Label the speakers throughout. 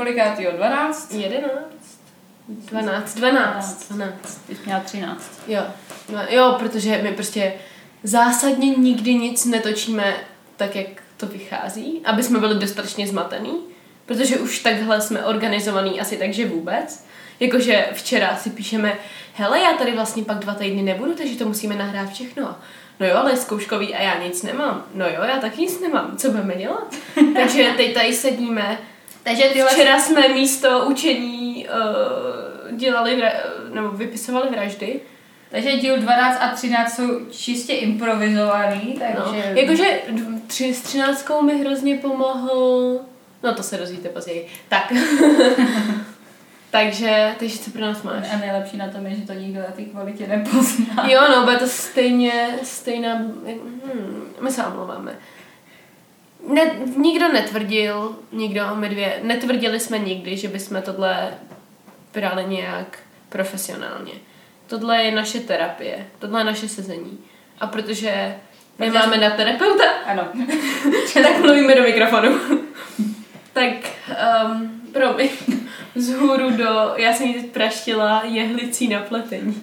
Speaker 1: kolikátýho, 12?
Speaker 2: 11. 12, 12, 12.
Speaker 1: Ty jsi měla 13.
Speaker 2: Jo, no, jo, protože my prostě zásadně nikdy nic netočíme tak, jak to vychází, aby jsme byli dostatečně zmatený, protože už takhle jsme organizovaný asi takže vůbec. Jakože včera si píšeme, hele, já tady vlastně pak dva týdny nebudu, takže to musíme nahrát všechno. No jo, ale je zkouškový a já nic nemám. No jo, já taky nic nemám. Co budeme dělat? takže teď tady sedíme.
Speaker 1: Takže tyhle...
Speaker 2: Včera jsme místo učení uh, dělali, vra- nebo vypisovali vraždy.
Speaker 1: Takže díl 12 a 13 jsou čistě improvizovaný,
Speaker 2: No,
Speaker 1: takže...
Speaker 2: jakože d- tři, s třináctkou mi hrozně pomohl, no to se dozvíte později. Tak. takže, takže co pro nás máš?
Speaker 1: A nejlepší na tom je, že to nikdo na té kvalitě nepozná.
Speaker 2: Jo, no, bude to stejně, stejná, hmm, my se omlouváme. Ne, nikdo netvrdil, nikdo, my dvě, netvrdili jsme nikdy, že bychom tohle brali nějak profesionálně. Tohle je naše terapie, tohle je naše sezení. A protože my máme na terapeuta,
Speaker 1: Ano.
Speaker 2: tak mluvíme do mikrofonu. tak, um, promiň, z hůru do, já jsem jí teď praštila jehlicí na pletení.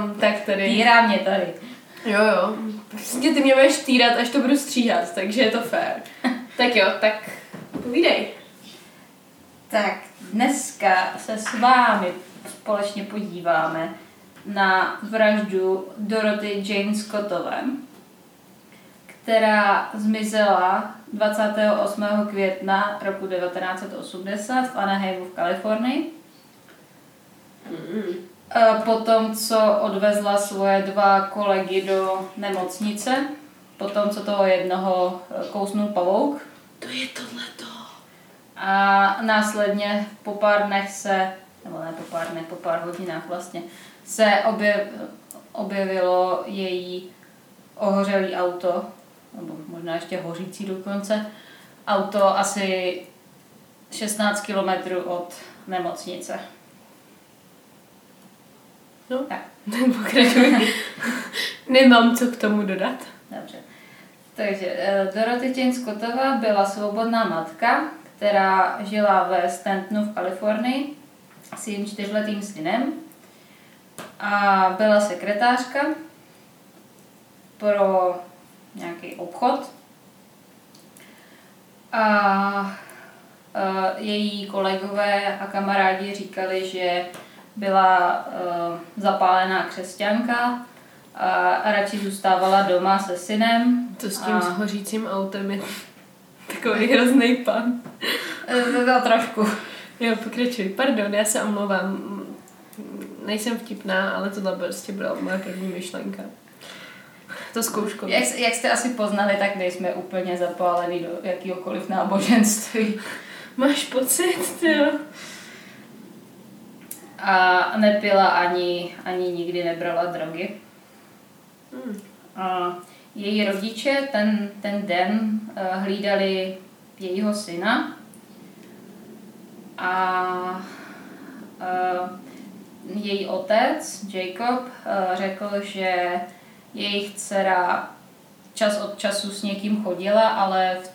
Speaker 2: Um, tak tady.
Speaker 1: Týrá mě tady.
Speaker 2: Jo, jo. Prostě ty mě budeš týrat, až to budu stříhat, takže je to fér. tak jo, tak povídej.
Speaker 1: Tak dneska se s vámi společně podíváme na vraždu Dorothy Jane Scottové, která zmizela 28. května roku 1980 v Anaheimu v Kalifornii. E, Potom, co odvezla svoje dva kolegy do nemocnice, potom, co toho jednoho e, kousnul pavouk,
Speaker 2: To je tohleto.
Speaker 1: a následně po pár dnech se, nebo ne po pár dnech, po pár hodinách vlastně, se objev, objevilo její ohořelý auto, nebo možná ještě hořící dokonce, auto asi 16 kilometrů od nemocnice.
Speaker 2: No,
Speaker 1: Tak.
Speaker 2: pokračuj. Nemám co k tomu dodat.
Speaker 1: Dobře. Takže eh, Dorothy Jane Scottová byla svobodná matka, která žila ve Stantonu v Kalifornii s jejím čtyřletým synem a byla sekretářka pro nějaký obchod a eh, její kolegové a kamarádi říkali, že byla eh, zapálená křesťanka a radši zůstávala doma se synem.
Speaker 2: To s tím
Speaker 1: A-
Speaker 2: hořícím autem je takový hrozný pan.
Speaker 1: Eh, To trošku.
Speaker 2: Jo, pokračuj. Pardon, já se omlouvám. Nejsem vtipná, ale tohle prostě byla moje první myšlenka. To zkouško.
Speaker 1: Jak, jak jste asi poznali, tak nejsme úplně zapálení do jakýhokoliv náboženství.
Speaker 2: Máš pocit, jo?
Speaker 1: A nepila ani, ani nikdy nebrala drogy.
Speaker 2: Hmm.
Speaker 1: A její rodiče ten, ten den eh, hlídali jejího syna a eh, její otec, Jacob, eh, řekl, že jejich dcera čas od času s někým chodila, ale v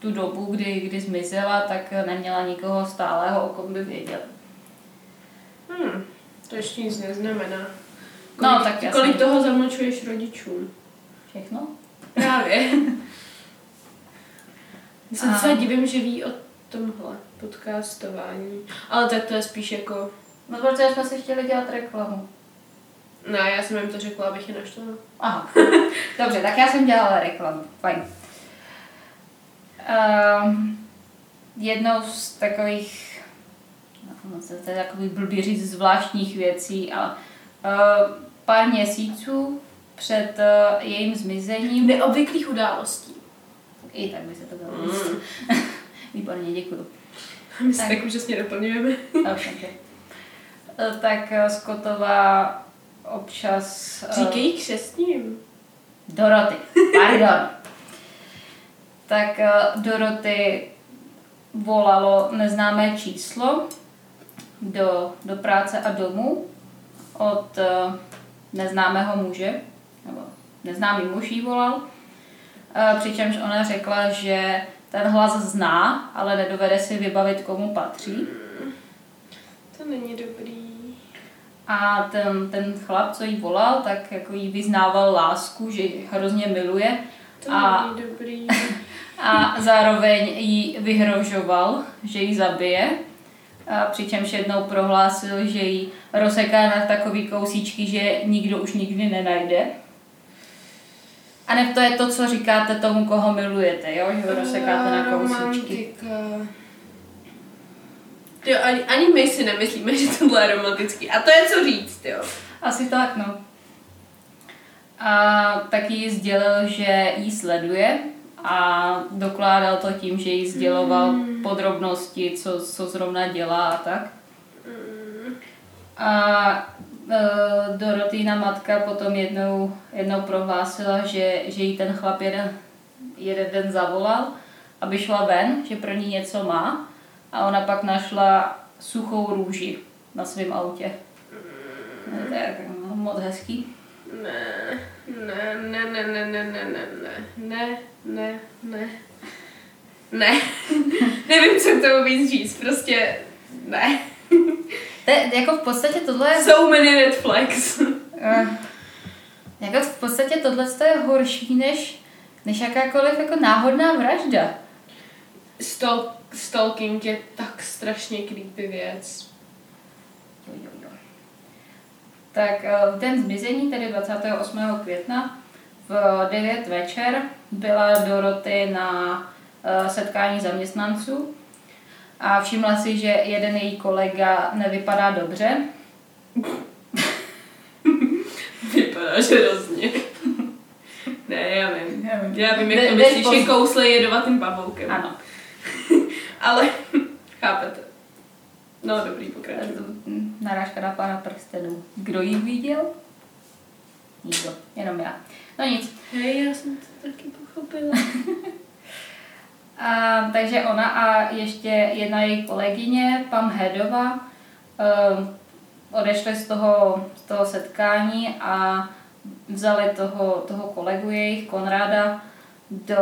Speaker 1: tu dobu, kdy, kdy zmizela, tak neměla nikoho stálého, o kom by věděla.
Speaker 2: Hmm. To ještě nic neznamená.
Speaker 1: No,
Speaker 2: Kolik,
Speaker 1: tak jasně.
Speaker 2: kolik toho zamlčuješ rodičům?
Speaker 1: Všechno?
Speaker 2: Právě. Já se docela divím, že ví o tomhle podcastování. Ale tak to je spíš jako...
Speaker 1: No, protože jsme si chtěli dělat reklamu.
Speaker 2: Ne, já jsem jim to řekla, abych je naštvala.
Speaker 1: Aha, dobře, tak já jsem dělala reklamu, fajn. Um, jednou z takových, no, to to je takový blbý říct, zvláštních věcí, ale uh, pár měsíců před uh, jejím zmizením,
Speaker 2: Neobvyklých událostí.
Speaker 1: i tak by se to dalo říct.
Speaker 2: Mm.
Speaker 1: Výborně, děkuju.
Speaker 2: My se
Speaker 1: Tak.
Speaker 2: tak úžasně doplňujeme.
Speaker 1: Okay. Eh, Tak eh, Scottová občas... eh,
Speaker 2: Říkej křesním.
Speaker 1: Doroty, pardon. tak eh, Doroty volalo neznámé číslo do, do práce a domů od eh, neznámého muže, nebo neznámý muž jí volal eh, přičemž ona řekla, že ten hlas zná, ale nedovede si vybavit, komu patří.
Speaker 2: To není dobrý.
Speaker 1: A ten, ten chlap, co jí volal, tak jako jí vyznával lásku, že ji hrozně miluje.
Speaker 2: To
Speaker 1: A-
Speaker 2: není dobrý.
Speaker 1: A zároveň jí vyhrožoval, že ji zabije. A přičemž jednou prohlásil, že ji rozseká na takový kousíčky, že nikdo už nikdy nenajde. A ne, to je to, co říkáte tomu, koho milujete, jo? Že ho rozsekáte na kousíčky.
Speaker 2: Romantika. Jo, ani, ani my si nemyslíme, že tohle je romantický. A to je co říct, jo.
Speaker 1: Asi tak, no. A taky sdělil, že jí sleduje a dokládal to tím, že jí sděloval podrobnosti, co, co zrovna dělá a tak. A e, Dorotýna matka potom jednou, jednou prohlásila, že, že jí ten chlap jeden, jeden den zavolal, aby šla ven, že pro ní něco má. A ona pak našla suchou růži na svém autě. To je no, moc hezký.
Speaker 2: Ne, ne, ne, ne, ne, ne, ne, ne, ne, ne, ne, ne, ne. Nevím, co k tomu víc říct, prostě ne.
Speaker 1: To je, jako v podstatě tohle je...
Speaker 2: So many red flags.
Speaker 1: eh, jako v podstatě tohle je horší než, než jakákoliv jako náhodná vražda.
Speaker 2: Stalk, stalking je tak strašně creepy věc.
Speaker 1: Jo, jo, jo. Tak eh, v den zmizení, tedy 28. května, v 9 večer byla Doroty na eh, setkání zaměstnanců a všimla si, že jeden její kolega nevypadá dobře.
Speaker 2: Vypadá, že hrozně. Ne, já vím.
Speaker 1: Já vím.
Speaker 2: Já vím, jak to myslíš, že kousle jedovatým pavoukem.
Speaker 1: Ano.
Speaker 2: Ale, chápete. No, dobrý, pokračuj.
Speaker 1: Narážka na pána prstenů. Kdo ji viděl? Nikdo, jenom já. No nic.
Speaker 2: Hej, já jsem to taky pochopila.
Speaker 1: A, takže ona a ještě jedna její kolegyně, Pam Hedova, um, odešly z toho, z toho setkání a vzali toho, toho kolegu jejich, Konráda, do,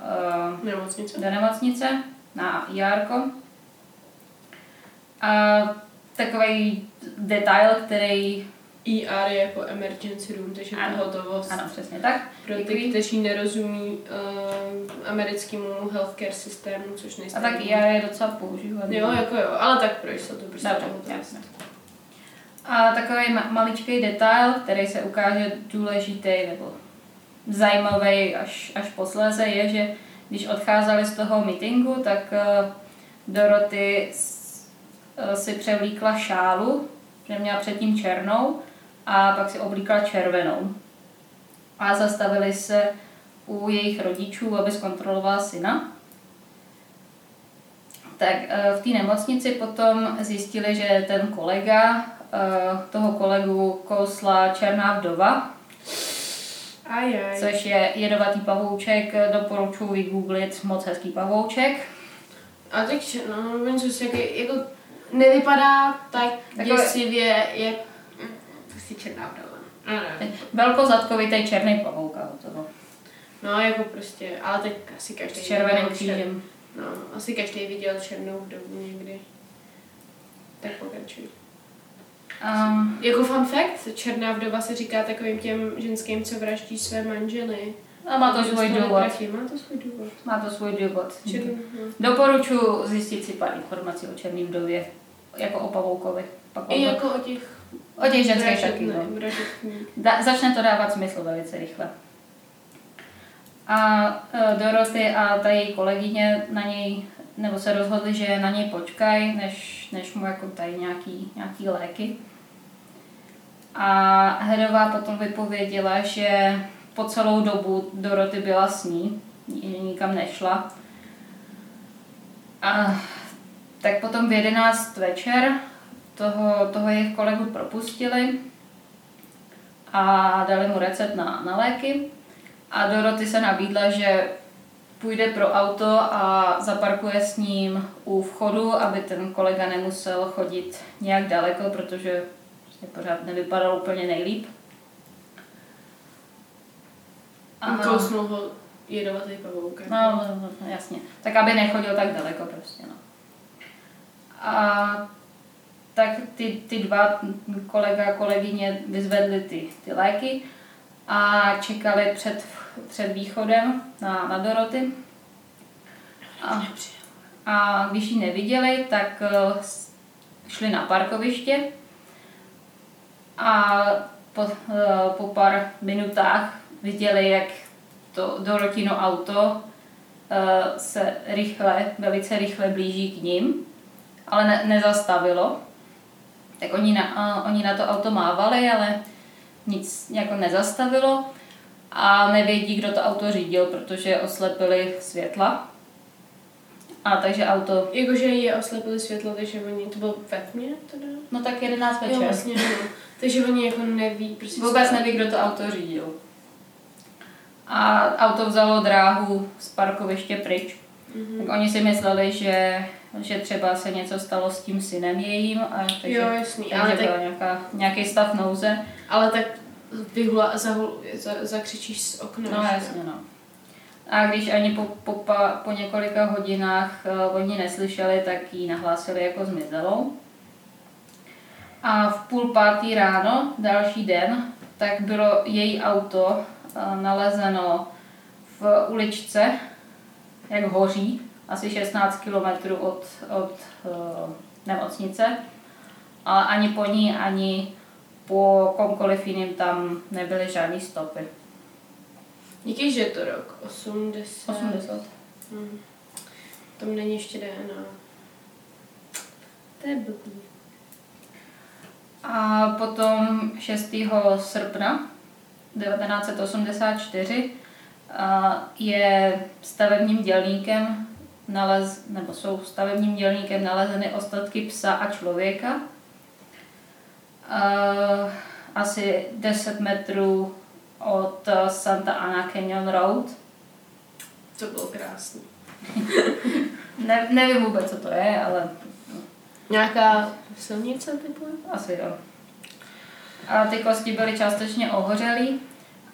Speaker 1: uh,
Speaker 2: Nemocnice.
Speaker 1: do nemocnice na Jarko. A takový detail, který,
Speaker 2: ER je jako emergency room, takže
Speaker 1: Ano.
Speaker 2: pohotovost.
Speaker 1: ano, přesně tak,
Speaker 2: Pro ty,
Speaker 1: Děkuji.
Speaker 2: kteří nerozumí uh, americkému healthcare systému, což nejste.
Speaker 1: a tak IR je docela používaný.
Speaker 2: Jo, jako jo, ale tak pro jistotu prostě
Speaker 1: Dobře, jasně. A takový ma- maličký detail, který se ukáže důležitý nebo zajímavý až, až posléze, je, že když odcházeli z toho meetingu, tak uh, eh, si převlíkla šálu, že měla předtím černou a pak si oblíkla červenou. A zastavili se u jejich rodičů, aby zkontrolovala syna. Tak eh, v té nemocnici potom zjistili, že ten kolega, eh, toho kolegu kousla černá vdova,
Speaker 2: Ajaj.
Speaker 1: což je jedovatý pavouček, doporučuji vygooglit, moc hezký pavouček.
Speaker 2: A tak, no, vím, co jako, jako nevypadá tak
Speaker 1: Jako-
Speaker 2: děsivě, jak prostě černá vdova. No, ne.
Speaker 1: Velkozadkovitý černý pavouk, ale toho.
Speaker 2: No, jako prostě, ale tak asi každý
Speaker 1: S červeným
Speaker 2: viděl čer-
Speaker 1: křížem.
Speaker 2: No, asi každý viděl černou vdovu někdy. Tak pokračuj.
Speaker 1: Um,
Speaker 2: Jako fun fact, černá vdova se říká takovým těm ženským, co vraždí své manžely.
Speaker 1: A má to svůj důvod.
Speaker 2: Má to svůj důvod.
Speaker 1: Má to svůj důvod.
Speaker 2: Černý.
Speaker 1: Doporučuji zjistit si pár informací o černém vdově, jako o pavoukovi. Pak
Speaker 2: I jako o těch
Speaker 1: o těch ženských taky. No. Da, začne to dávat smysl velice rychle. A e, Doroty a ta její kolegyně na něj, nebo se rozhodli, že na něj počkají, než, než mu jako dají nějaký, nějaký léky. A Hedová potom vypověděla, že po celou dobu Doroty byla s ní, nikam nešla. A tak potom v 11 večer toho, toho jejich kolegu propustili a dali mu recept na, na léky. A Doroty se nabídla, že půjde pro auto a zaparkuje s ním u vchodu, aby ten kolega nemusel chodit nějak daleko, protože pořád nevypadal úplně nejlíp. A,
Speaker 2: Kousnul ho jedovatý pavouk. jako.
Speaker 1: No, no, no, no, jasně. Tak aby nechodil tak daleko prostě, no. A tak ty, ty dva kolega a kolegyně vyzvedli ty, ty léky a čekali před, před východem na, na Doroty. A, a když ji neviděli, tak eh, šli na parkoviště a po, eh, po pár minutách viděli, jak to Dorotino auto eh, se rychle, velice rychle blíží k ním, ale ne, nezastavilo. Tak oni na, oni na to auto mávali, ale nic jako nezastavilo a nevědí, kdo to auto řídil, protože oslepili světla. A takže auto,
Speaker 2: Jakože je oslepili světlo, takže oni, to bylo ve tmě teda?
Speaker 1: no tak 11
Speaker 2: Jo,
Speaker 1: večer.
Speaker 2: vlastně, no. Takže oni jako neví, prostě
Speaker 1: Vůbec neví, kdo to auto řídil. A auto vzalo dráhu z parkoviště pryč.
Speaker 2: Mhm.
Speaker 1: Tak oni si mysleli, že, že třeba se něco stalo s tím synem jejím, a takže,
Speaker 2: Jo, jasný,
Speaker 1: takže
Speaker 2: ale
Speaker 1: byl
Speaker 2: tak,
Speaker 1: nějaká, nějaký stav nouze.
Speaker 2: ale tak vyhula, zahul, za, zakřičíš z okna.
Speaker 1: No jasně, no. A když ani po, po, pa- po několika hodinách uh, oni neslyšeli, tak ji nahlásili jako zmizelou. A v půl pátý ráno, další den, tak bylo její auto nalezeno v uličce, jak hoří, asi 16 km od, od uh, nemocnice. Ale ani po ní, ani po komkoliv jiným tam nebyly žádné stopy.
Speaker 2: Jaký že je to rok? 80?
Speaker 1: 80.
Speaker 2: Hmm. Tam není ještě DNA. To je blbý.
Speaker 1: A potom 6. srpna 1984 a je stavebním dělníkem nalez, nebo jsou stavebním dělníkem nalezeny ostatky psa a člověka. A asi 10 metrů od Santa Ana Canyon Road.
Speaker 2: To bylo krásný.
Speaker 1: Ne, nevím vůbec, co to je, ale
Speaker 2: Nějaká silnice typu?
Speaker 1: Asi jo. A ty kosti byly částečně ohořelý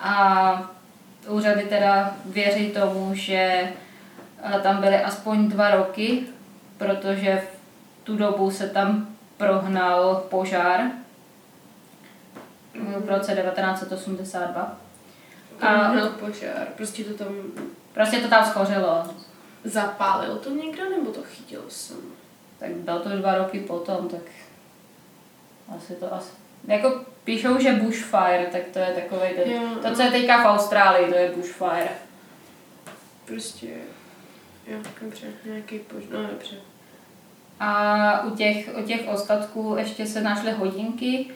Speaker 1: a úřady teda věří tomu, že eh, tam byly aspoň dva roky, protože v tu dobu se tam prohnal požár v roce 1982.
Speaker 2: A měl požár. Prostě to tam
Speaker 1: prostě to tam schořelo.
Speaker 2: zapálil to někdo, nebo to chytil jsem?
Speaker 1: Tak bylo to dva roky potom, tak asi to asi... Jako píšou, že bushfire, tak to je takový ten...
Speaker 2: Jo,
Speaker 1: To, co je teďka v Austrálii, to je bushfire.
Speaker 2: Prostě, jo, dobře, nějaký požár, no dobře.
Speaker 1: A u těch, u těch ostatků ještě se našly hodinky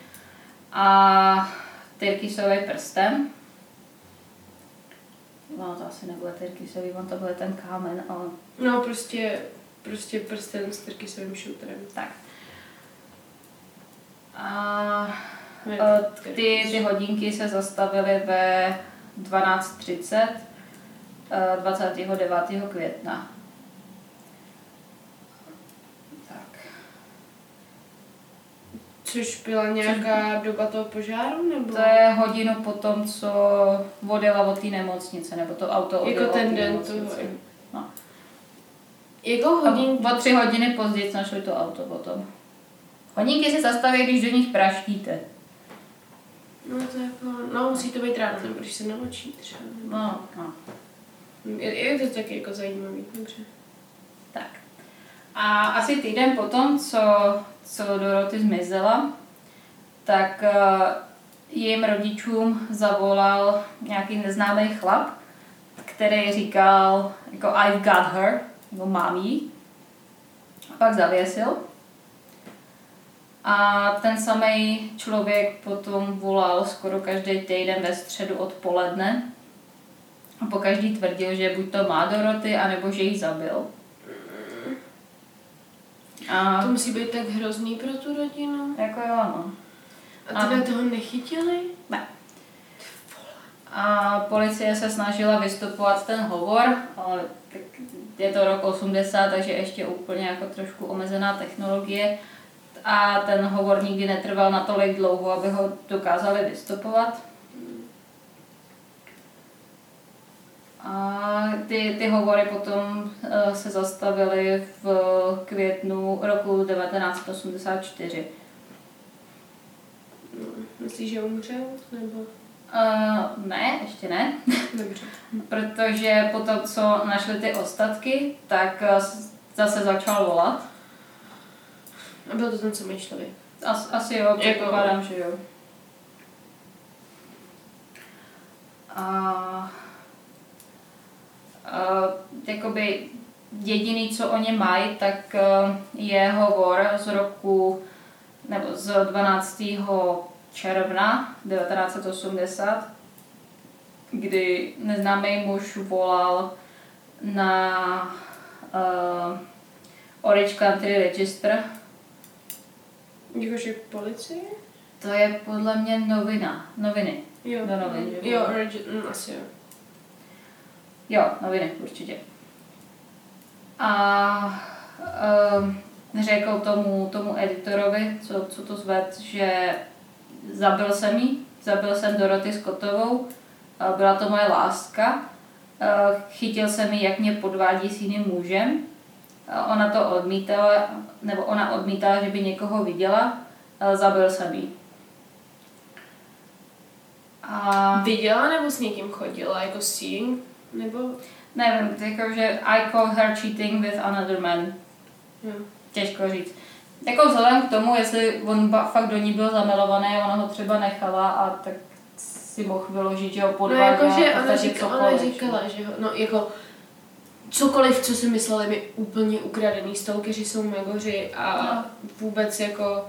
Speaker 1: a tyrkysový prsten. No to asi nebude tyrkysový, on to byl ten kámen, ale
Speaker 2: No prostě, prostě prsten s tyrkysovým šutrem.
Speaker 1: tak. A Ty, ty hodinky se zastavily ve 12.30 eh, 29. května. Tak.
Speaker 2: Což byla nějaká doba toho požáru, nebo?
Speaker 1: To je hodinu po tom, co odjela od té nemocnice, nebo to auto odjelo
Speaker 2: jako
Speaker 1: od té
Speaker 2: ten den toho.
Speaker 1: No.
Speaker 2: Jako
Speaker 1: A
Speaker 2: hodin,
Speaker 1: o tři hodiny později našli to auto potom. Hodinky se zastaví, když do nich praštíte.
Speaker 2: No to jako, no musí to být ráno, nebo když se namočí třeba.
Speaker 1: No, no.
Speaker 2: Je, je to taky jako zajímavý, dobře.
Speaker 1: Tak. A asi týden potom, co, co Doroty zmizela, tak uh, jejím rodičům zavolal nějaký neznámý chlap, který říkal jako I've got her, nebo mám jí. A pak zavěsil. A ten samý člověk potom volal skoro každý týden ve středu odpoledne. A po každý tvrdil, že buď to má Doroty, anebo že ji zabil. A
Speaker 2: To musí být tak hrozný pro tu rodinu.
Speaker 1: jako jo, no.
Speaker 2: A teda toho nechytili?
Speaker 1: A policie se snažila vystupovat ten hovor, ale tak je to rok 80, takže ještě úplně jako trošku omezená technologie. A ten hovor nikdy netrval natolik dlouho, aby ho dokázali vystupovat. A ty, ty hovory potom uh, se zastavily v květnu roku 1984.
Speaker 2: Myslíš, že umřel? Nebo...
Speaker 1: Uh, ne, ještě ne.
Speaker 2: Dobře.
Speaker 1: Protože po to, co našli ty ostatky, tak uh, zase začal volat.
Speaker 2: A byl to ten samý člověk?
Speaker 1: As, asi jo, předpokládám, že jo. A, a jakoby jediný, co o něm mají, tak je hovor z roku, nebo z 12. června 1980, kdy neznámý muž volal na uh, Orange Country Register.
Speaker 2: Jakože policie?
Speaker 1: To je podle mě novina, noviny.
Speaker 2: Jo.
Speaker 1: Do novin,
Speaker 2: Jo, regi- mm, asi jo.
Speaker 1: Jo, noviny určitě. A um, řekl tomu, tomu editorovi, co, co to zved, že zabil jsem jí, zabil jsem Doroty Scottovou, byla to moje láska, chytil jsem ji, jak mě podvádí s jiným mužem, ona to odmítala, nebo ona odmítala, že by někoho viděla, zabil jsem ji.
Speaker 2: A... Viděla nebo s někým chodila, jako seeing? Nebo?
Speaker 1: Nevím, jako, že I call her cheating with another man.
Speaker 2: Hmm.
Speaker 1: Těžko říct. Jako vzhledem k tomu, jestli on fakt do ní byl zamilovaný, ona ho třeba nechala a tak si mohl vyložit, že ho podváděla.
Speaker 2: No jako, že ona, říka, ona říkala, že ho, no jako cokoliv, co si mysleli, mi úplně ukradený stalkeři jsou megoři a no. vůbec jako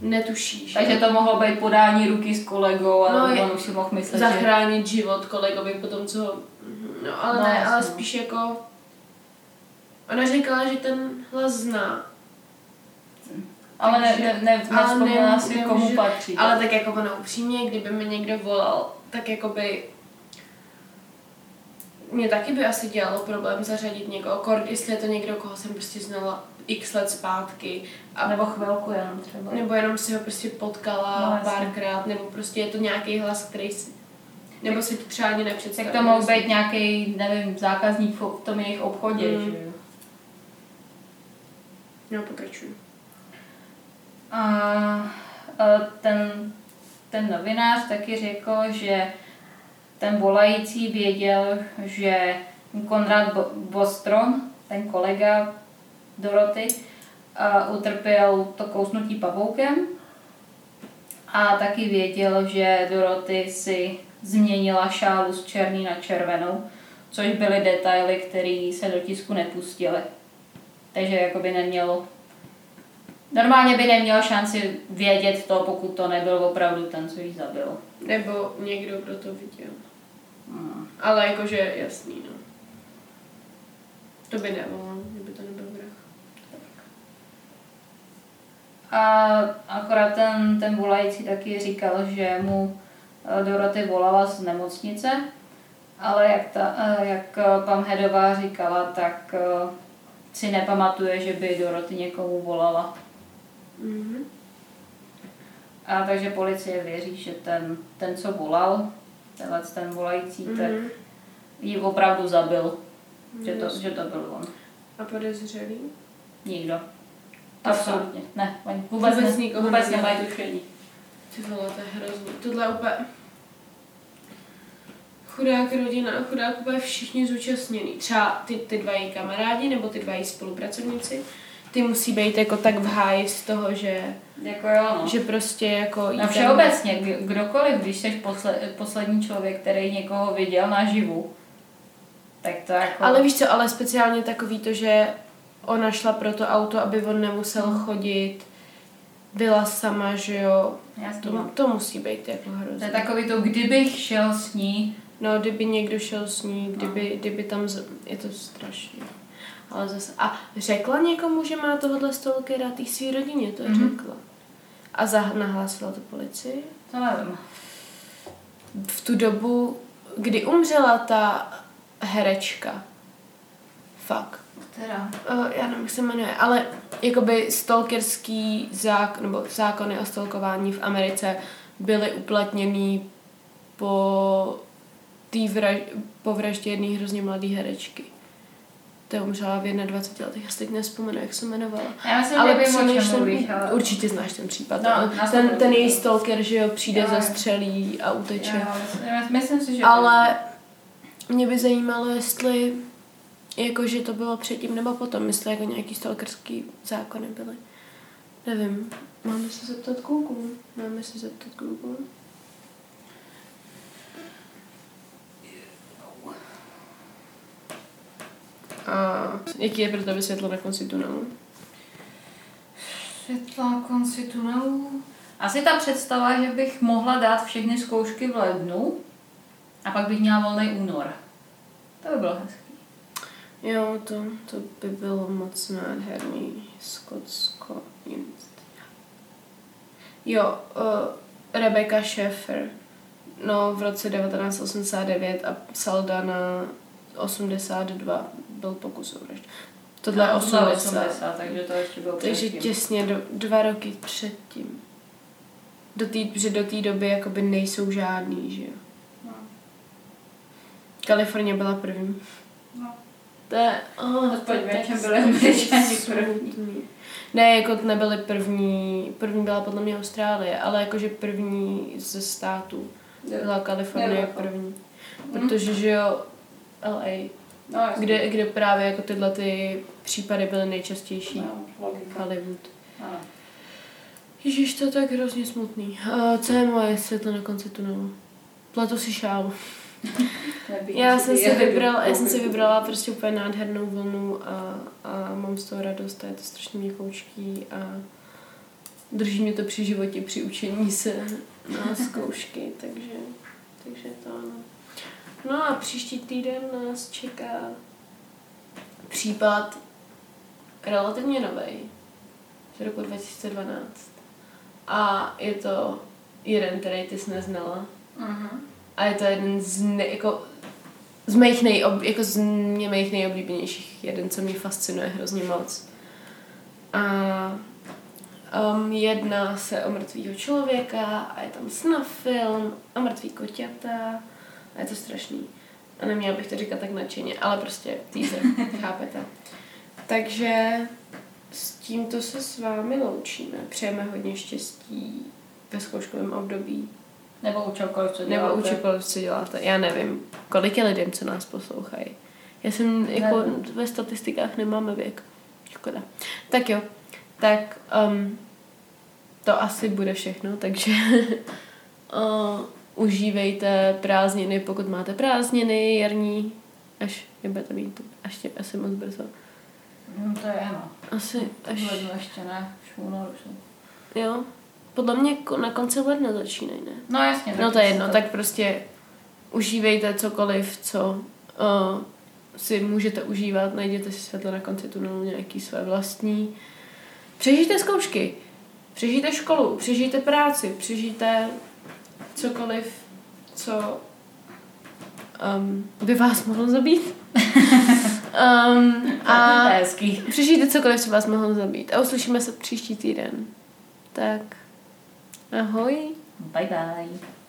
Speaker 2: netušíš.
Speaker 1: Takže to mohlo být podání ruky s kolegou, ale no, on už si mohl myslet,
Speaker 2: Zachránit že... život kolegovi po tom, co... No ale no, ne, ale spíš jako... Ona říkala, že ten hlas zná.
Speaker 1: Ale ne, ne, ne, nevzpomněla si, komu patří.
Speaker 2: Ale tak jako ono upřímně, kdyby mi někdo volal, tak jako by mě taky by asi dělalo problém zařadit někoho, kord, jestli je to někdo, koho jsem prostě znala x let zpátky.
Speaker 1: A, nebo chvilku jenom třeba.
Speaker 2: Nebo jenom si ho prostě potkala no, párkrát, nebo prostě je to nějaký hlas, který si nebo si to třeba ani nepředstavuje.
Speaker 1: Tak to mohl být nějaký, nevím, zákazník v tom jejich obchodě, mm. že jo?
Speaker 2: No, pokračuju.
Speaker 1: A, a ten, ten novinář taky řekl, že ten volající věděl, že Konrad Bostrom, ten kolega Doroty, utrpěl to kousnutí pavoukem a taky věděl, že Doroty si změnila šálu z černý na červenou, což byly detaily, které se do tisku nepustily. Takže jakoby neměl Normálně by neměl šanci vědět to, pokud to nebyl opravdu ten, co jí zabil.
Speaker 2: Nebo někdo, kdo to viděl. Hmm. Ale jakože jasný, no. To by nevolal, kdyby to nebyl vrah.
Speaker 1: A akorát ten, ten volající taky říkal, že mu eh, Doroty volala z nemocnice, ale jak, ta, eh, jak eh, pan Hedová říkala, tak si nepamatuje, že by Doroty někomu volala. Mm-hmm. A takže policie věří, že ten, ten co volal, tenhle ten volající, mm-hmm. tak ji opravdu zabil. Mm-hmm. Že, to, že to byl on.
Speaker 2: A podezřelý?
Speaker 1: Nikdo. Absolutně. Ne, oni vůbec, vůbec, ne, nikoho vůbec nemají tušení.
Speaker 2: Ty vole, to je hrozný. Tohle je úplně... Chudák rodina, chudák úplně všichni zúčastnění. Třeba ty, ty dva její kamarádi nebo ty dva její spolupracovníci ty musí být jako tak v háji z toho, že
Speaker 1: jako jo, no.
Speaker 2: že prostě jako...
Speaker 1: No všeobecně, kdokoliv, když jsi posled, poslední člověk, který někoho viděl naživu, tak to jako...
Speaker 2: Ale víš co, ale speciálně takový to, že ona šla pro to auto, aby on nemusel hmm. chodit, byla sama, že jo.
Speaker 1: Jasně.
Speaker 2: To, to musí být jako hrozné.
Speaker 1: To je takový to, kdybych šel s ní.
Speaker 2: No, kdyby někdo šel s ní, kdyby, no. kdyby tam... Z... Je to strašné. Ale zase, a řekla někomu, že má tohle stalkera té své rodině, to mm-hmm. řekla. A zah, nahlásila to policii?
Speaker 1: To nevím.
Speaker 2: V tu dobu, kdy umřela ta herečka, fakt.
Speaker 1: Která?
Speaker 2: Uh, já nevím, jak se jmenuje, ale jakoby stalkerský zákon, nebo zákony o stalkování v Americe byly uplatněný po vraž, po vraždě jedné hrozně mladé herečky. To umřela v 21 letech, já si teď nespomenu, jak se jmenovala.
Speaker 1: Já myslím, ale že
Speaker 2: přemýšlím-
Speaker 1: mluvíš, ale...
Speaker 2: Určitě znáš ten případ.
Speaker 1: No,
Speaker 2: ten, ten její stalker, že jo, přijde,
Speaker 1: Jo, jo.
Speaker 2: zastřelí a uteče.
Speaker 1: Já myslím si, že...
Speaker 2: Ale mě by zajímalo, jestli jakože to bylo předtím nebo potom, jestli jako nějaký stalkerský zákony byly. Nevím. Máme se zeptat Google. Máme se zeptat Google. A jaký je pro tebe světlo na konci tunelu?
Speaker 1: Světla konci tunelu. Asi ta představa, že bych mohla dát všechny zkoušky v lednu a pak bych měla volný únor. To by bylo hezký.
Speaker 2: Jo, to, to by bylo moc nádherný. Skotsko. Jo, uh, Rebecca Schaeffer. No, v roce 1989 a Salda na 82 byl pokus o vraždu. Tohle je
Speaker 1: No,
Speaker 2: 80.
Speaker 1: 80, takže to ještě bylo
Speaker 2: Takže
Speaker 1: předtím.
Speaker 2: těsně do, dva roky předtím. Do té, že do té doby jakoby nejsou žádný, že jo.
Speaker 1: No.
Speaker 2: Kalifornie byla první.
Speaker 1: No.
Speaker 2: To je, oh,
Speaker 1: Aspoň
Speaker 2: to je
Speaker 1: v
Speaker 2: tak
Speaker 1: něčem byli Američani
Speaker 2: smutný. Ne, jako nebyli první, první byla podle mě Austrálie, ale jakože první ze států byla Kalifornie první.
Speaker 1: Mhm.
Speaker 2: Protože, že jo, LA,
Speaker 1: No,
Speaker 2: kde, kde právě jako tyhle ty případy byly nejčastější.
Speaker 1: No, logika.
Speaker 2: Hollywood.
Speaker 1: Ano.
Speaker 2: Ježíš, to je tak hrozně smutný. A co je moje světlo na konci tunelu? Pletu si šálu. Já jsem si vybrala, já jsem si vybrala prostě úplně nádhernou vlnu a, a mám z toho radost a je to strašně měkoučký a drží mě to při životě, při učení se na zkoušky, takže, takže to ano. No a příští týden nás čeká případ relativně nový z roku 2012 a je to jeden, který ty jsi neznala
Speaker 1: Mhm.
Speaker 2: a je to jeden z, ne, jako, z mých, nejob, jako z mě mých nejoblíbenějších, jeden, co mě fascinuje hrozně moc. A um, jedná se o mrtvýho člověka a je tam snad film a mrtvý koťata a je to strašný. A neměla bych to říkat tak nadšeně, ale prostě teaser, chápete. Takže s tímto se s vámi loučíme. Přejeme hodně štěstí ve zkouškovém období.
Speaker 1: Nebo u čokoliv, co
Speaker 2: Nebo
Speaker 1: děláte.
Speaker 2: u čokoliv, co děláte. Já nevím, kolik je lidem, co nás poslouchají. Já jsem, jako
Speaker 1: Nevím.
Speaker 2: ve statistikách nemáme věk. Škoda. Tak jo, tak um, to asi bude všechno, takže uh, užívejte prázdniny, pokud máte prázdniny jarní, až je budete mít, až tě, asi moc brzo.
Speaker 1: No, to je, no.
Speaker 2: Asi až,
Speaker 1: lednu ještě ne, už únoru
Speaker 2: jo. Podle mě na konci ledna začínají, ne?
Speaker 1: No jasně.
Speaker 2: No to je jedno, tak prostě užívejte cokoliv, co uh, si můžete užívat, najděte si světlo na konci tunelu, nějaký své vlastní. Přežijte zkoušky, přežijte školu, přežijte práci, přežijte cokoliv, co um, by vás mohlo zabít. um, a
Speaker 1: hezký.
Speaker 2: přežijte cokoliv, co vás mohlo zabít. A uslyšíme se příští týden. Tak, ahoj.
Speaker 1: Bye bye.